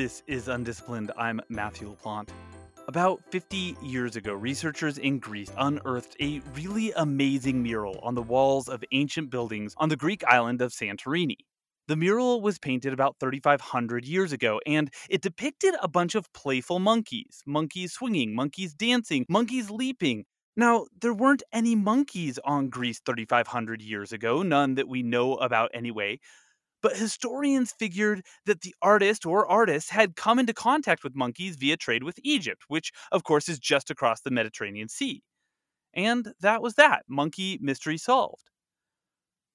This is Undisciplined. I'm Matthew LaPlante. About 50 years ago, researchers in Greece unearthed a really amazing mural on the walls of ancient buildings on the Greek island of Santorini. The mural was painted about 3,500 years ago, and it depicted a bunch of playful monkeys monkeys swinging, monkeys dancing, monkeys leaping. Now, there weren't any monkeys on Greece 3,500 years ago, none that we know about anyway, but historians figured that the artist or artists had come into contact with monkeys via trade with Egypt, which, of course, is just across the Mediterranean Sea. And that was that monkey mystery solved.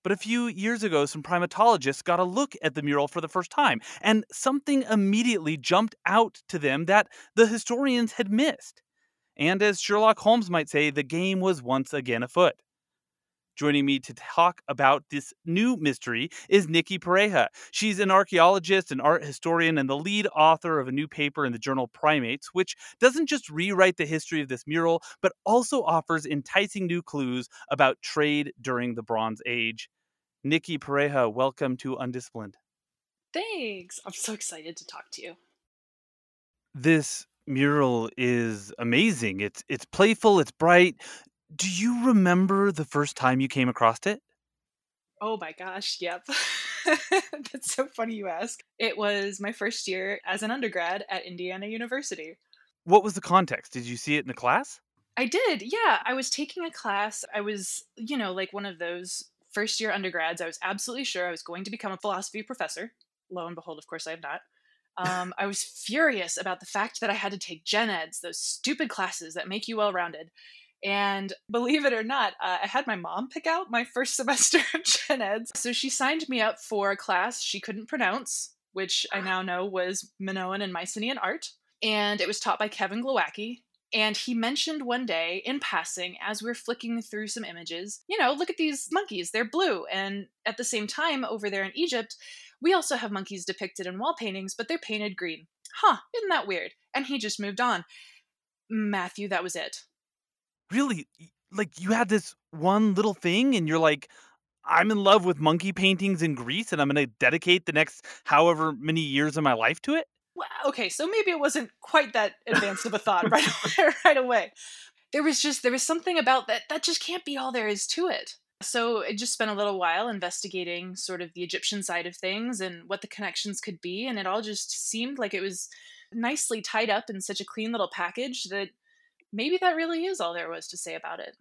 But a few years ago, some primatologists got a look at the mural for the first time, and something immediately jumped out to them that the historians had missed. And as Sherlock Holmes might say, the game was once again afoot. Joining me to talk about this new mystery is Nikki Pareja. She's an archaeologist, an art historian, and the lead author of a new paper in the journal Primates, which doesn't just rewrite the history of this mural, but also offers enticing new clues about trade during the Bronze Age. Nikki Pareja, welcome to Undisciplined. Thanks. I'm so excited to talk to you. This mural is amazing. It's it's playful, it's bright. Do you remember the first time you came across it? Oh my gosh, yep. That's so funny you ask. It was my first year as an undergrad at Indiana University. What was the context? Did you see it in the class? I did, yeah. I was taking a class. I was, you know, like one of those first year undergrads. I was absolutely sure I was going to become a philosophy professor. Lo and behold, of course, I have not. Um, I was furious about the fact that I had to take gen eds, those stupid classes that make you well rounded. And believe it or not, uh, I had my mom pick out my first semester of gen eds. So she signed me up for a class she couldn't pronounce, which I now know was Minoan and Mycenaean art. And it was taught by Kevin Glowacki. And he mentioned one day in passing, as we are flicking through some images, you know, look at these monkeys, they're blue. And at the same time, over there in Egypt, we also have monkeys depicted in wall paintings, but they're painted green. Huh, isn't that weird? And he just moved on. Matthew, that was it really like you had this one little thing and you're like I'm in love with monkey paintings in Greece and I'm going to dedicate the next however many years of my life to it? Well, okay, so maybe it wasn't quite that advanced of a thought right away, right away. There was just there was something about that that just can't be all there is to it. So I just spent a little while investigating sort of the Egyptian side of things and what the connections could be and it all just seemed like it was nicely tied up in such a clean little package that maybe that really is all there was to say about it.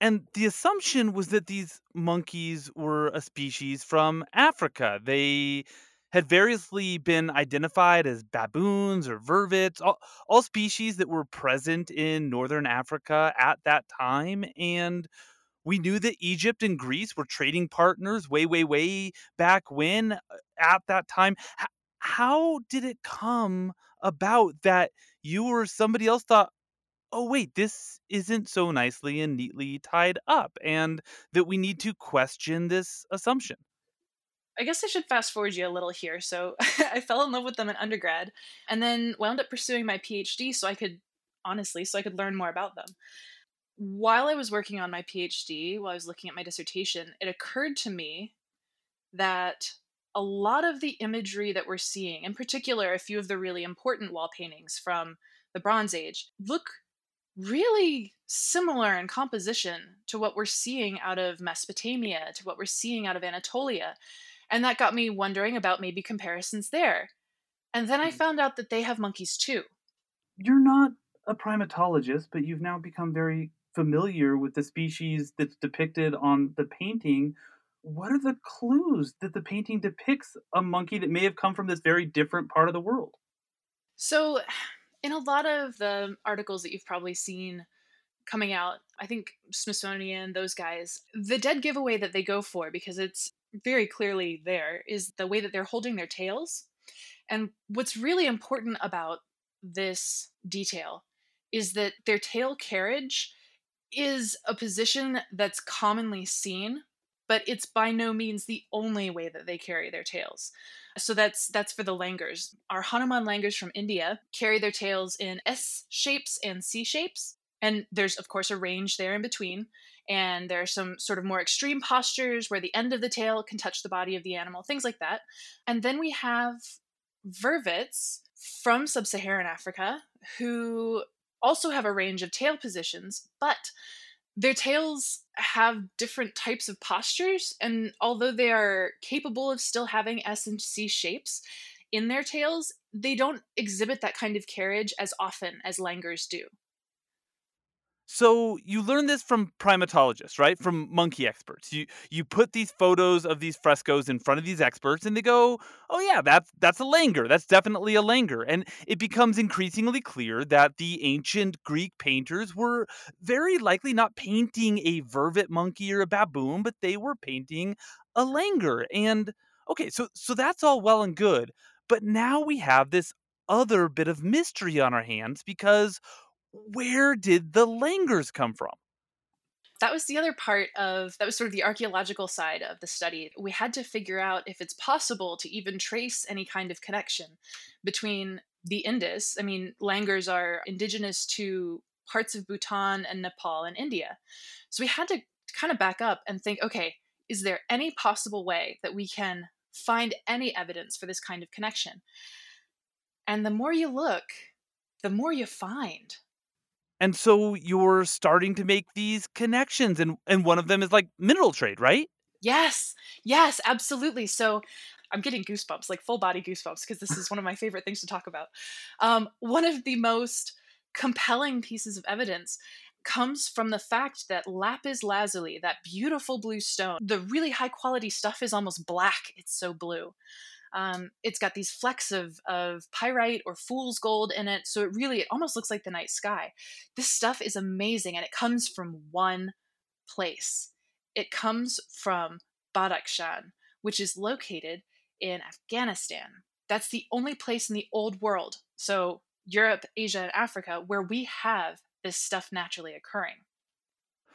And the assumption was that these monkeys were a species from Africa. They had variously been identified as baboons or vervets, all, all species that were present in northern Africa at that time. And we knew that Egypt and Greece were trading partners way, way, way back when uh, at that time. How did it come about that you or somebody else thought, oh, wait, this isn't so nicely and neatly tied up, and that we need to question this assumption. I guess I should fast forward you a little here. So I fell in love with them in undergrad and then wound up pursuing my PhD so I could, honestly, so I could learn more about them. While I was working on my PhD, while I was looking at my dissertation, it occurred to me that a lot of the imagery that we're seeing, in particular, a few of the really important wall paintings from the Bronze Age, look really similar in composition to what we're seeing out of Mesopotamia, to what we're seeing out of Anatolia. And that got me wondering about maybe comparisons there. And then I hmm. found out that they have monkeys too. You're not a primatologist, but you've now become very familiar with the species that's depicted on the painting. What are the clues that the painting depicts a monkey that may have come from this very different part of the world? So, in a lot of the articles that you've probably seen coming out, I think Smithsonian, those guys, the dead giveaway that they go for, because it's very clearly there, is the way that they're holding their tails. And what's really important about this detail is that their tail carriage is a position that's commonly seen, but it's by no means the only way that they carry their tails. So that's that's for the langurs. Our Hanuman langurs from India carry their tails in S shapes and C shapes. And there's of course a range there in between. And there are some sort of more extreme postures where the end of the tail can touch the body of the animal, things like that. And then we have vervets from sub Saharan Africa who also have a range of tail positions, but their tails have different types of postures. And although they are capable of still having S and C shapes in their tails, they don't exhibit that kind of carriage as often as langurs do. So you learn this from primatologists, right? From monkey experts. You you put these photos of these frescoes in front of these experts and they go, "Oh yeah, that's that's a langur. That's definitely a langur." And it becomes increasingly clear that the ancient Greek painters were very likely not painting a vervet monkey or a baboon, but they were painting a langur. And okay, so so that's all well and good. But now we have this other bit of mystery on our hands because where did the langurs come from? That was the other part of that was sort of the archaeological side of the study. We had to figure out if it's possible to even trace any kind of connection between the Indus. I mean, langurs are indigenous to parts of Bhutan and Nepal and India. So we had to kind of back up and think okay, is there any possible way that we can find any evidence for this kind of connection? And the more you look, the more you find. And so you're starting to make these connections and and one of them is like mineral trade, right? Yes. Yes, absolutely. So I'm getting goosebumps, like full body goosebumps, because this is one of my favorite things to talk about. Um, one of the most compelling pieces of evidence comes from the fact that lapis lazuli, that beautiful blue stone, the really high quality stuff is almost black. It's so blue. Um, it's got these flecks of, of pyrite or fool's gold in it. So it really, it almost looks like the night sky. This stuff is amazing and it comes from one place. It comes from Badakhshan, which is located in Afghanistan. That's the only place in the old world, so Europe, Asia, and Africa, where we have this stuff naturally occurring.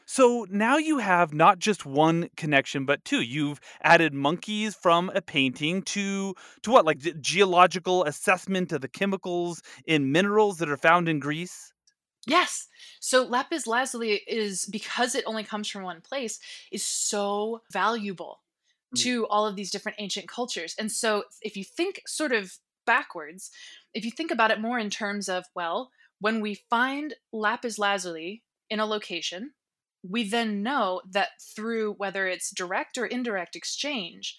So now you have not just one connection, but two. You've added monkeys from a painting to to what, like ge- geological assessment of the chemicals in minerals that are found in Greece. Yes. So lapis lazuli is because it only comes from one place is so valuable Mm. to all of these different ancient cultures. And so if you think sort of backwards, if you think about it more in terms of well, when we find lapis lazuli in a location, we then know that through whether it's direct or indirect exchange,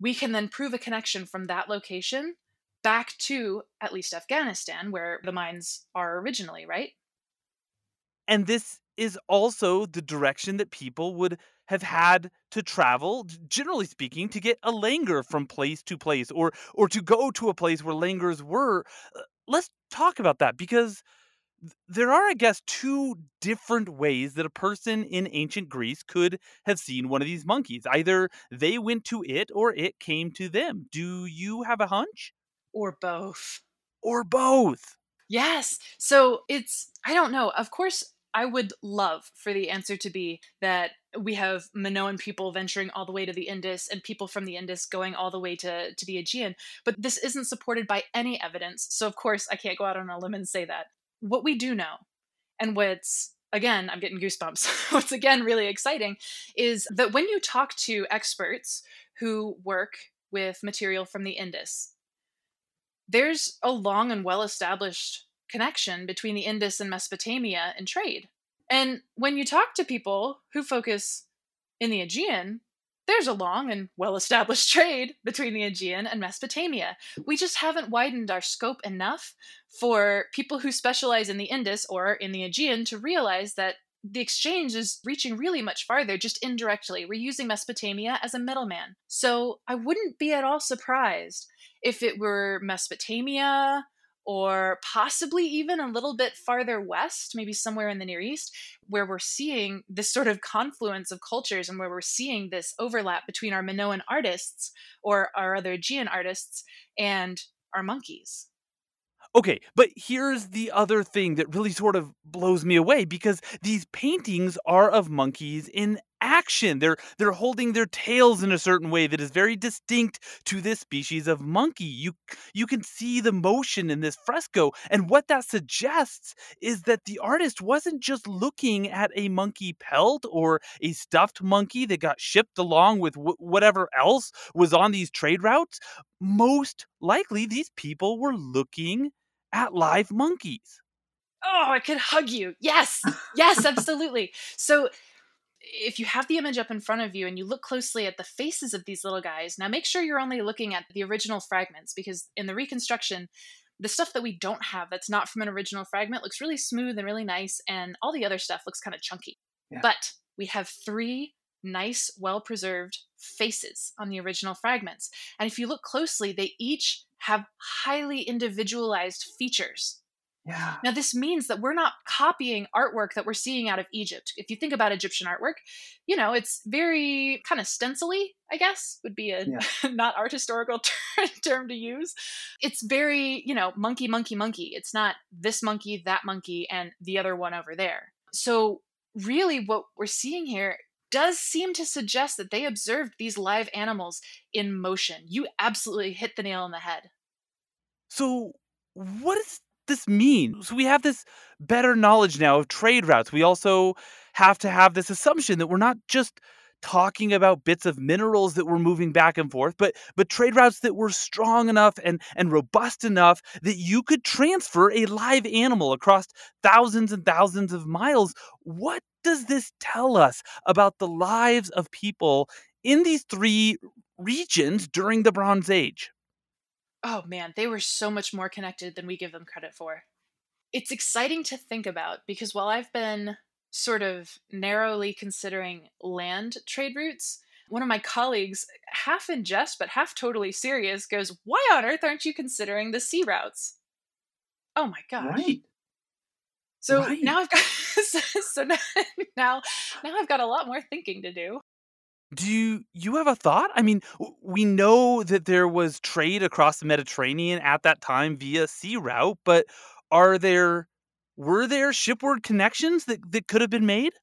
we can then prove a connection from that location back to at least Afghanistan, where the mines are originally, right? And this is also the direction that people would have had to travel, generally speaking, to get a langur from place to place or or to go to a place where langurs were. Uh, Let's talk about that because there are, I guess, two different ways that a person in ancient Greece could have seen one of these monkeys. Either they went to it or it came to them. Do you have a hunch? Or both. Or both? Yes. So it's, I don't know. Of course, I would love for the answer to be that we have Minoan people venturing all the way to the Indus and people from the Indus going all the way to, to the Aegean. But this isn't supported by any evidence. So, of course, I can't go out on a limb and say that. What we do know, and what's again, I'm getting goosebumps, what's again really exciting is that when you talk to experts who work with material from the Indus, there's a long and well established connection between the Indus and Mesopotamia in trade. And when you talk to people who focus in the Aegean, there's a long and well established trade between the Aegean and Mesopotamia. We just haven't widened our scope enough for people who specialize in the Indus or in the Aegean to realize that the exchange is reaching really much farther just indirectly. We're using Mesopotamia as a middleman. So I wouldn't be at all surprised if it were Mesopotamia or possibly even a little bit farther west, maybe somewhere in the Near East, where we're seeing this sort of confluence of cultures and where we're seeing this overlap between our Minoan artists or our other Aegean artists and our monkeys. Okay, but here's the other thing that really sort of blows me away because these paintings are of monkeys in action. They're they're holding their tails in a certain way that is very distinct to this species of monkey. You you can see the motion in this fresco and what that suggests is that the artist wasn't just looking at a monkey pelt or a stuffed monkey that got shipped along with w- whatever else was on these trade routes. Most likely these people were looking at live monkeys. Oh, I could hug you. Yes. Yes, absolutely. so if you have the image up in front of you and you look closely at the faces of these little guys, now make sure you're only looking at the original fragments because in the reconstruction, the stuff that we don't have that's not from an original fragment looks really smooth and really nice, and all the other stuff looks kind of chunky. Yeah. But we have three nice, well preserved faces on the original fragments. And if you look closely, they each have highly individualized features. Yeah. Now, this means that we're not copying artwork that we're seeing out of Egypt. If you think about Egyptian artwork, you know, it's very kind of stencily, I guess, would be a yeah. not art historical ter- term to use. It's very, you know, monkey, monkey, monkey. It's not this monkey, that monkey, and the other one over there. So, really, what we're seeing here does seem to suggest that they observed these live animals in motion. You absolutely hit the nail on the head. So, what is this mean? So we have this better knowledge now of trade routes. We also have to have this assumption that we're not just talking about bits of minerals that were moving back and forth, but but trade routes that were strong enough and and robust enough that you could transfer a live animal across thousands and thousands of miles. What does this tell us about the lives of people in these three regions during the Bronze Age? Oh man, they were so much more connected than we give them credit for. It's exciting to think about because while I've been sort of narrowly considering land trade routes, one of my colleagues, half in jest but half totally serious, goes, Why on earth aren't you considering the sea routes? Oh my gosh. Right. So right. now I've got so now, now now I've got a lot more thinking to do. Do you, you have a thought? I mean, we know that there was trade across the Mediterranean at that time via sea route, but are there were there shipward connections that, that could have been made?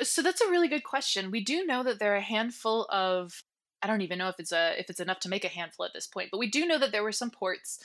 Uh, so that's a really good question. We do know that there are a handful of I don't even know if it's a if it's enough to make a handful at this point, but we do know that there were some ports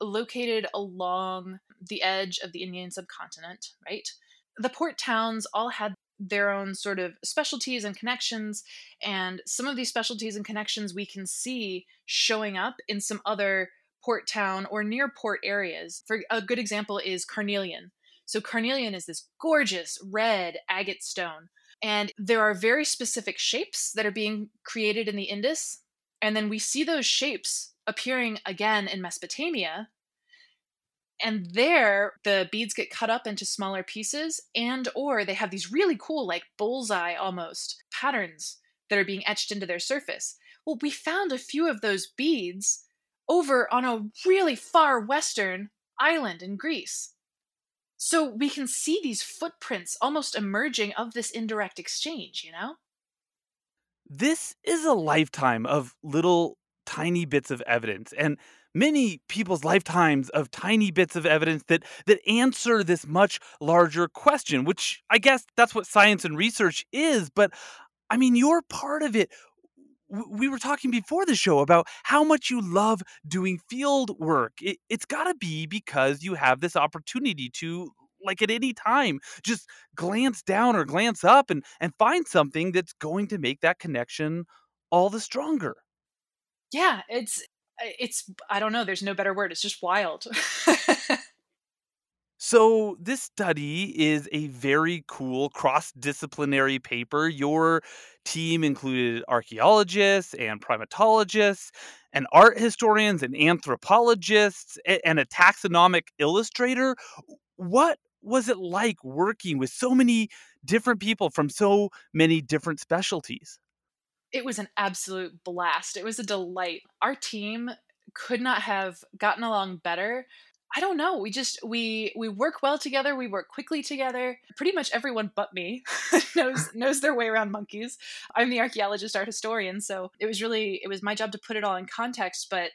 located along the edge of the Indian subcontinent, right? The port towns all had their own sort of specialties and connections. And some of these specialties and connections we can see showing up in some other port town or near port areas. For a good example is carnelian. So carnelian is this gorgeous red agate stone. And there are very specific shapes that are being created in the Indus. And then we see those shapes appearing again in Mesopotamia and there the beads get cut up into smaller pieces and or they have these really cool like bullseye almost patterns that are being etched into their surface. Well we found a few of those beads over on a really far western island in greece. So we can see these footprints almost emerging of this indirect exchange you know? This is a lifetime of little tiny bits of evidence and many people's lifetimes of tiny bits of evidence that that answer this much larger question which i guess that's what science and research is but i mean you're part of it. We were talking before the show about how much you love doing field work. It, it's got to be because you have this opportunity to like at any time just glance down or glance up and and find something that's going to make that connection all the stronger. Yeah it's it's I don't know. There's no better word. It's just wild. So, this study is a very cool cross disciplinary paper. Your team included archaeologists and primatologists, and art historians and anthropologists, and a taxonomic illustrator. What was it like working with so many different people from so many different specialties? It was an absolute blast. It was a delight. Our team could not have gotten along better. I don't know. We just we we work well together. We work quickly together. Pretty much everyone but me knows knows their way around monkeys. I'm the archaeologist, art historian, so it was really it was my job to put it all in context. But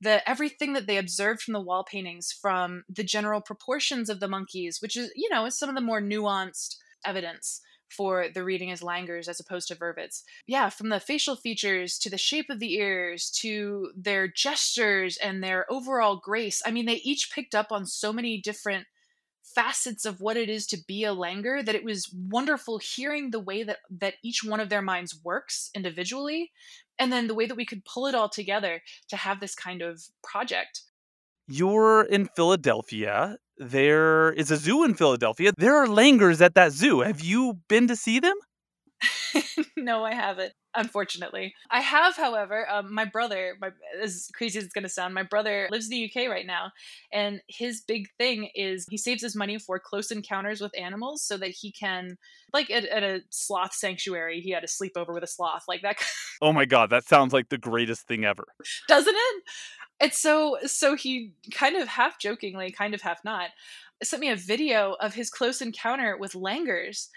the everything that they observed from the wall paintings, from the general proportions of the monkeys, which is you know is some of the more nuanced evidence for the reading as langurs as opposed to vervets. Yeah, from the facial features to the shape of the ears to their gestures and their overall grace. I mean, they each picked up on so many different facets of what it is to be a langur that it was wonderful hearing the way that that each one of their minds works individually and then the way that we could pull it all together to have this kind of project you're in Philadelphia. There is a zoo in Philadelphia. There are langurs at that zoo. Have you been to see them? no, I haven't. Unfortunately, I have, however, um, my brother. My as crazy as it's gonna sound, my brother lives in the UK right now, and his big thing is he saves his money for close encounters with animals, so that he can, like at, at a sloth sanctuary, he had a sleepover with a sloth, like that. oh my god, that sounds like the greatest thing ever, doesn't it? It's so so he kind of half jokingly, kind of half not, sent me a video of his close encounter with langurs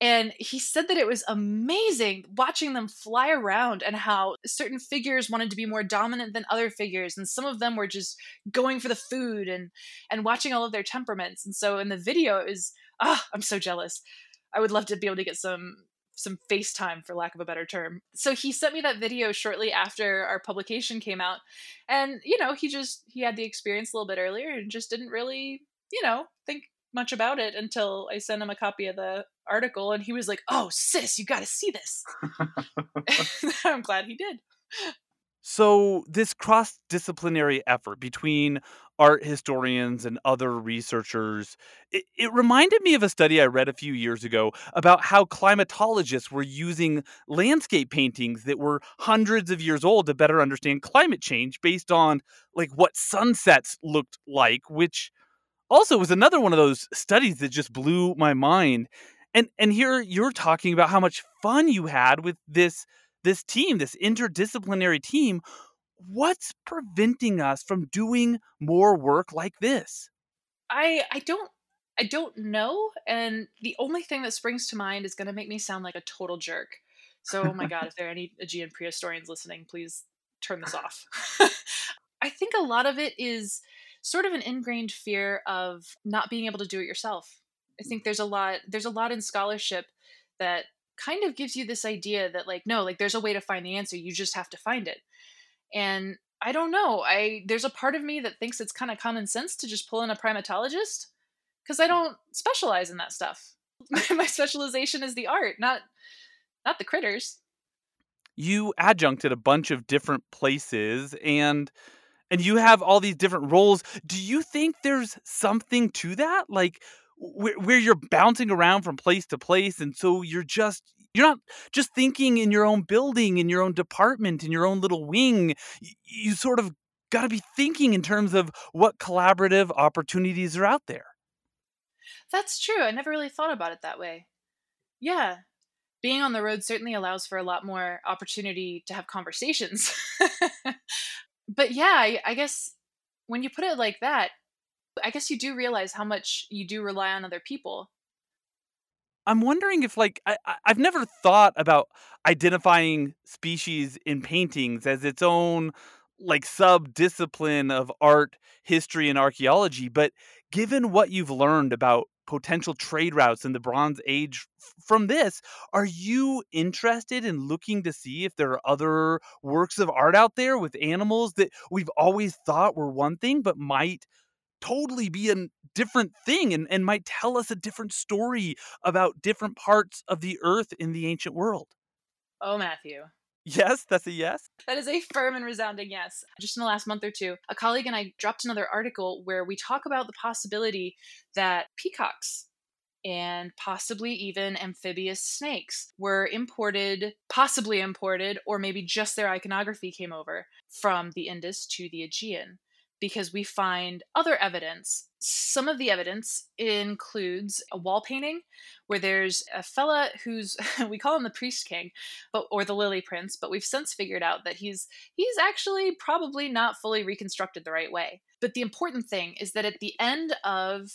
and he said that it was amazing watching them fly around and how certain figures wanted to be more dominant than other figures and some of them were just going for the food and and watching all of their temperaments. And so in the video it was ah oh, i'm so jealous. I would love to be able to get some some FaceTime for lack of a better term. So he sent me that video shortly after our publication came out. And, you know, he just he had the experience a little bit earlier and just didn't really, you know, think much about it until I sent him a copy of the article and he was like, "Oh, sis, you got to see this." I'm glad he did. So, this cross disciplinary effort between art historians and other researchers, it, it, reminded me of a study I read a few years ago about how climatologists were using landscape paintings that were hundreds of years old to better understand climate change based on like what sunsets looked like, which also was another one of those studies that just blew my mind. And and here you're talking about how much fun you had with this this team, this interdisciplinary team. What's preventing us from doing more work like this? I I don't I don't know and the only thing that springs to mind is going to make me sound like a total jerk. So, oh my god, if there are any Aegean prehistorians listening, please turn this off. I think a lot of it is sort of an ingrained fear of not being able to do it yourself. I think there's a lot there's a lot in scholarship that kind of gives you this idea that like no, like there's a way to find the answer, you just have to find it. And I don't know. I there's a part of me that thinks it's kind of common sense to just pull in a primatologist because I hmm. don't specialize in that stuff. My specialization is the art, not not the critters. You adjuncted a bunch of different places and and you have all these different roles. Do you think there's something to that? Like where, where you're bouncing around from place to place and so you're just you're not just thinking in your own building in your own department in your own little wing. You, sort of got to be thinking in terms of what collaborative opportunities are out there. That's true i never really thought about it that way. Yeah being on the road certainly allows for a lot more opportunity to have conversations. But yeah, I, I guess when you put it like that, I guess you do realize how much you do rely on other people. I'm wondering if, like, I, I've never thought about identifying species in paintings as its own, like, sub discipline of art, history, and archaeology. But given what you've learned about potential trade routes in the Bronze Age from this. Are you interested in looking to see if there are other works of art out there with animals that we've always thought were one thing, but might totally be a different thing and, and might tell us a different story about different parts of the earth in the ancient world? Oh, Matthew. Yes, that's a yes. That is a firm and resounding yes. Just in the last month or two, a colleague and I dropped another article where we talk about the possibility that peacocks and possibly even amphibious snakes were imported, possibly imported, or maybe just their iconography came over from the Indus to the Aegean because we find other evidence. Some of the evidence includes a wall painting where there's a fella who's we call him the priest king, but or the lily prince, but we've since figured out that he's he's actually probably not fully reconstructed the right way. But the important thing is that at the end of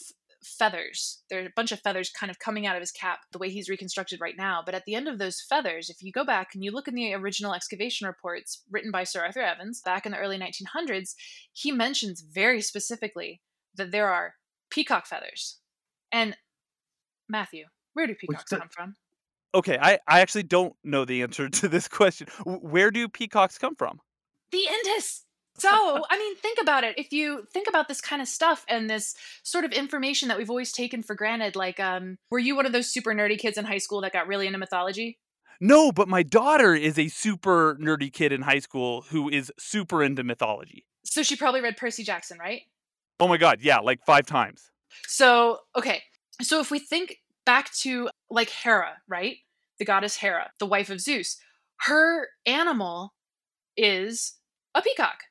feathers. There are a bunch of feathers kind of coming out of his cap, the way he's reconstructed right now. But at the end of those feathers, if you go back and you look in the original excavation reports written by Sir Arthur Evans back in the early 1900s, he mentions very specifically that there are peacock feathers. And Matthew, where do peacocks come from? Okay, I, I actually don't know the answer to this question. Where do peacocks come from? The Indus. So, I mean, think about it. If you think about this kind of stuff and this sort of information that we've always taken for granted, like, um, were you one of those super nerdy kids in high school that got really into mythology? No, but my daughter is a super nerdy kid in high school who is super into mythology. So she probably read Percy Jackson, right? Oh my god, yeah, like five times. So, okay. So if we think back to like Hera, right? The goddess Hera, the wife of Zeus, her animal is a peacock.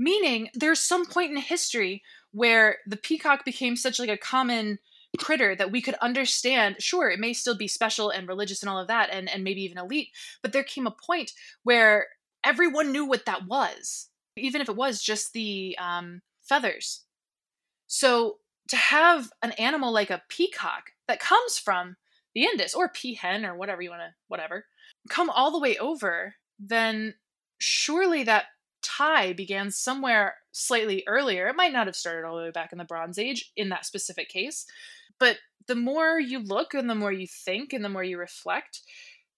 Meaning there's some point in history where the peacock became such like a common critter that we could understand. Sure it may still be special and religious and all of that and, and maybe even elite but there came a point where everyone knew what that was even if it was just the um, feathers. So to have an animal like a peacock that comes from the indus or peahen or whatever you want to whatever come all the way over then surely that tie began somewhere slightly earlier. It might not have started all the way back in the Bronze Age in that specific case, but the more you look and the more you think and the more you reflect,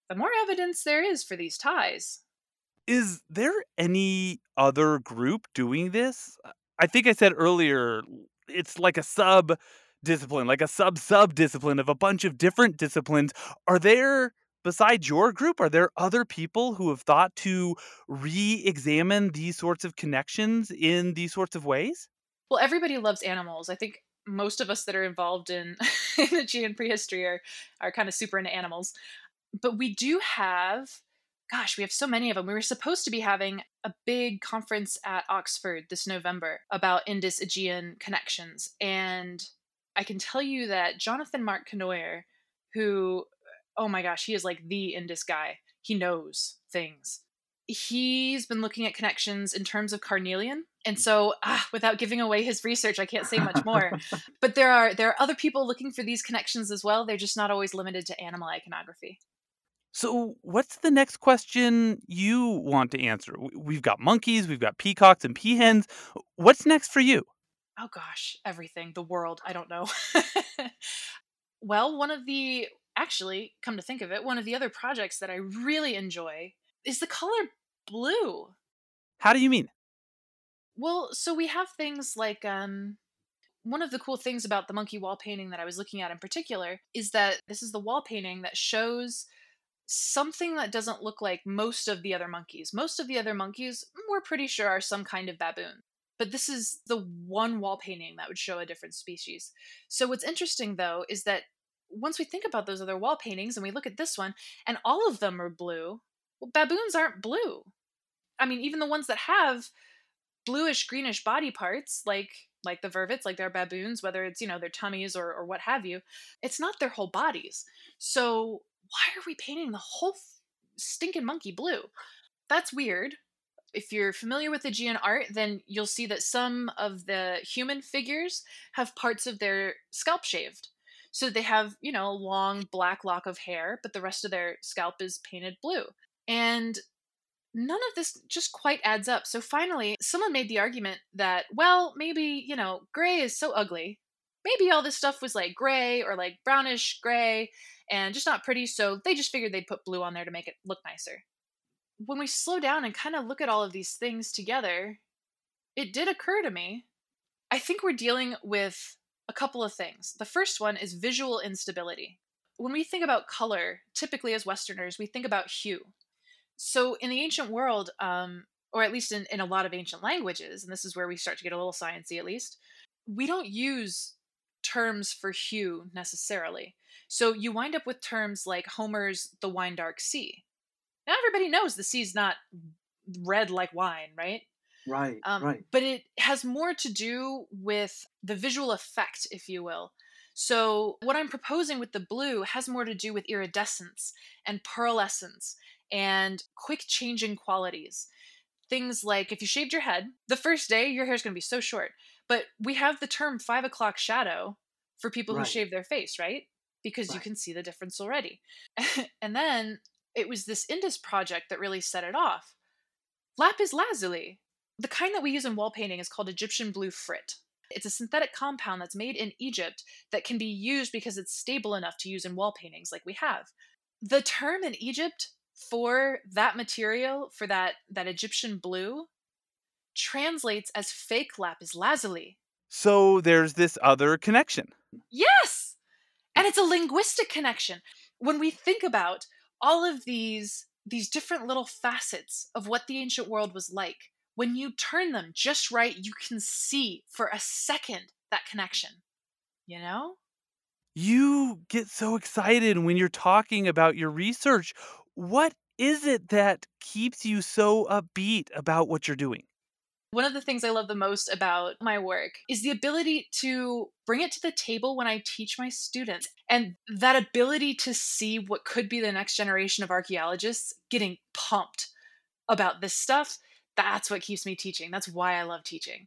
the more evidence there is for these ties. Is there any other group doing this? I think I said earlier it's like a sub discipline, like a sub sub discipline of a bunch of different disciplines. Are there besides your group, are there other people who have thought to re examine these sorts of connections in these sorts of ways? Well, everybody loves animals. I think most of us that are involved in, Aegean prehistory are, are kind of super into animals. But we do have, gosh, we have so many of them. We were supposed to be having a big conference at Oxford this November about Indus Aegean connections. And I can tell you that Jonathan Mark Kenoyer, who oh my gosh, he is like the Indus guy. He knows things. He's been looking at connections in terms of carnelian. And so, ah, without giving away his research, I can't say much more. but there are there are other people looking for these connections as well. They're just not always limited to animal iconography. So, what's the next question you want to answer? We've got monkeys, we've got peacocks and peahens. What's next for you? Oh gosh, everything. The world. I don't know. well, one of the actually, come to think of it, one of the other projects that I really enjoy is the color blue. How do you mean? Well, so we have things like um one of the cool things about the monkey wall painting that I was looking at in particular is that this is the wall painting that shows something that doesn't look like most of the other monkeys. Most of the other monkeys, we're pretty sure, are some kind of baboon. But this is the one wall painting that would show a different species. So, what's interesting though is that once we think about those other wall paintings and we look at this one and all of them are blue, well, baboons aren't blue. I mean, even the ones that have bluish greenish body parts, like like the vervets, like their baboons, whether it's you know their tummies or or what have you, it's not their whole bodies. So why are we painting the whole stinking monkey blue? That's weird. If you're familiar with Aegean art, then you'll see that some of the human figures have parts of their scalp shaved. So they have, you know, a long black lock of hair, but the rest of their scalp is painted blue. And none of this just quite adds up. So finally, someone made the argument that, well, maybe, you know, gray is so ugly. Maybe all this stuff was like gray or like brownish gray and just not pretty. So they just figured they'd put blue on there to make it look nicer. When we slow down and kind of look at all of these things together, it did occur to me. I think we're dealing with a couple of things. The first one is visual instability. When we think about color, typically as Westerners, we think about hue. So in the ancient world, um, or at least in, in a lot of ancient languages, and this is where we start to get a little sciencey at least, we don't use terms for hue necessarily. So you wind up with terms like Homer's The Wine Dark Sea. Now everybody knows the sea's not red like wine, right? Right, um, right. But it has more to do with the visual effect, if you will. So, what I'm proposing with the blue has more to do with iridescence and pearlescence and quick changing qualities. Things like if you shaved your head, the first day your hair is going to be so short. But we have the term five o'clock shadow for people right. who shave their face, right? Because right. you can see the difference already. and then it was this Indus project that really set it off. Lapis lazuli, the kind that we use in wall painting is called Egyptian blue frit. It's a synthetic compound that's made in Egypt that can be used because it's stable enough to use in wall paintings like we have. The term in Egypt for that material, for that, that Egyptian blue, translates as fake lapis lazuli. So there's this other connection. Yes! And it's a linguistic connection. When we think about all of these these different little facets of what the ancient world was like, when you turn them just right, you can see for a second that connection. You know? You get so excited when you're talking about your research. What is it that keeps you so upbeat about what you're doing? One of the things I love the most about my work is the ability to bring it to the table when I teach my students. And that ability to see what could be the next generation of archaeologists getting pumped about this stuff, that's what keeps me teaching. That's why I love teaching.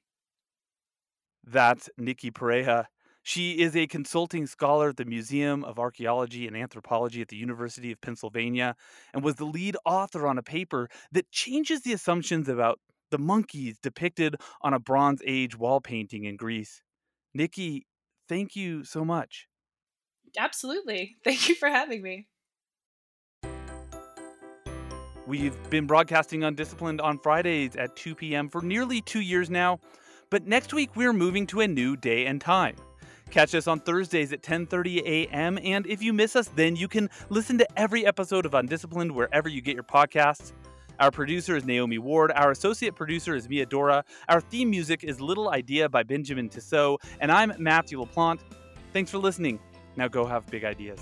That's Nikki Pareja. She is a consulting scholar at the Museum of Archaeology and Anthropology at the University of Pennsylvania and was the lead author on a paper that changes the assumptions about the monkeys depicted on a Bronze Age wall painting in Greece. Nikki, thank you so much. Absolutely. Thank you for having me. We've been broadcasting Undisciplined on Fridays at 2 p.m. for nearly two years now, but next week we're moving to a new day and time. Catch us on Thursdays at 10:30 a.m. and if you miss us then you can listen to every episode of Undisciplined wherever you get your podcasts. Our producer is Naomi Ward. Our associate producer is Mia Dora. Our theme music is Little Idea by Benjamin Tissot. And I'm Matthew LaPlante. Thanks for listening. Now go have big ideas.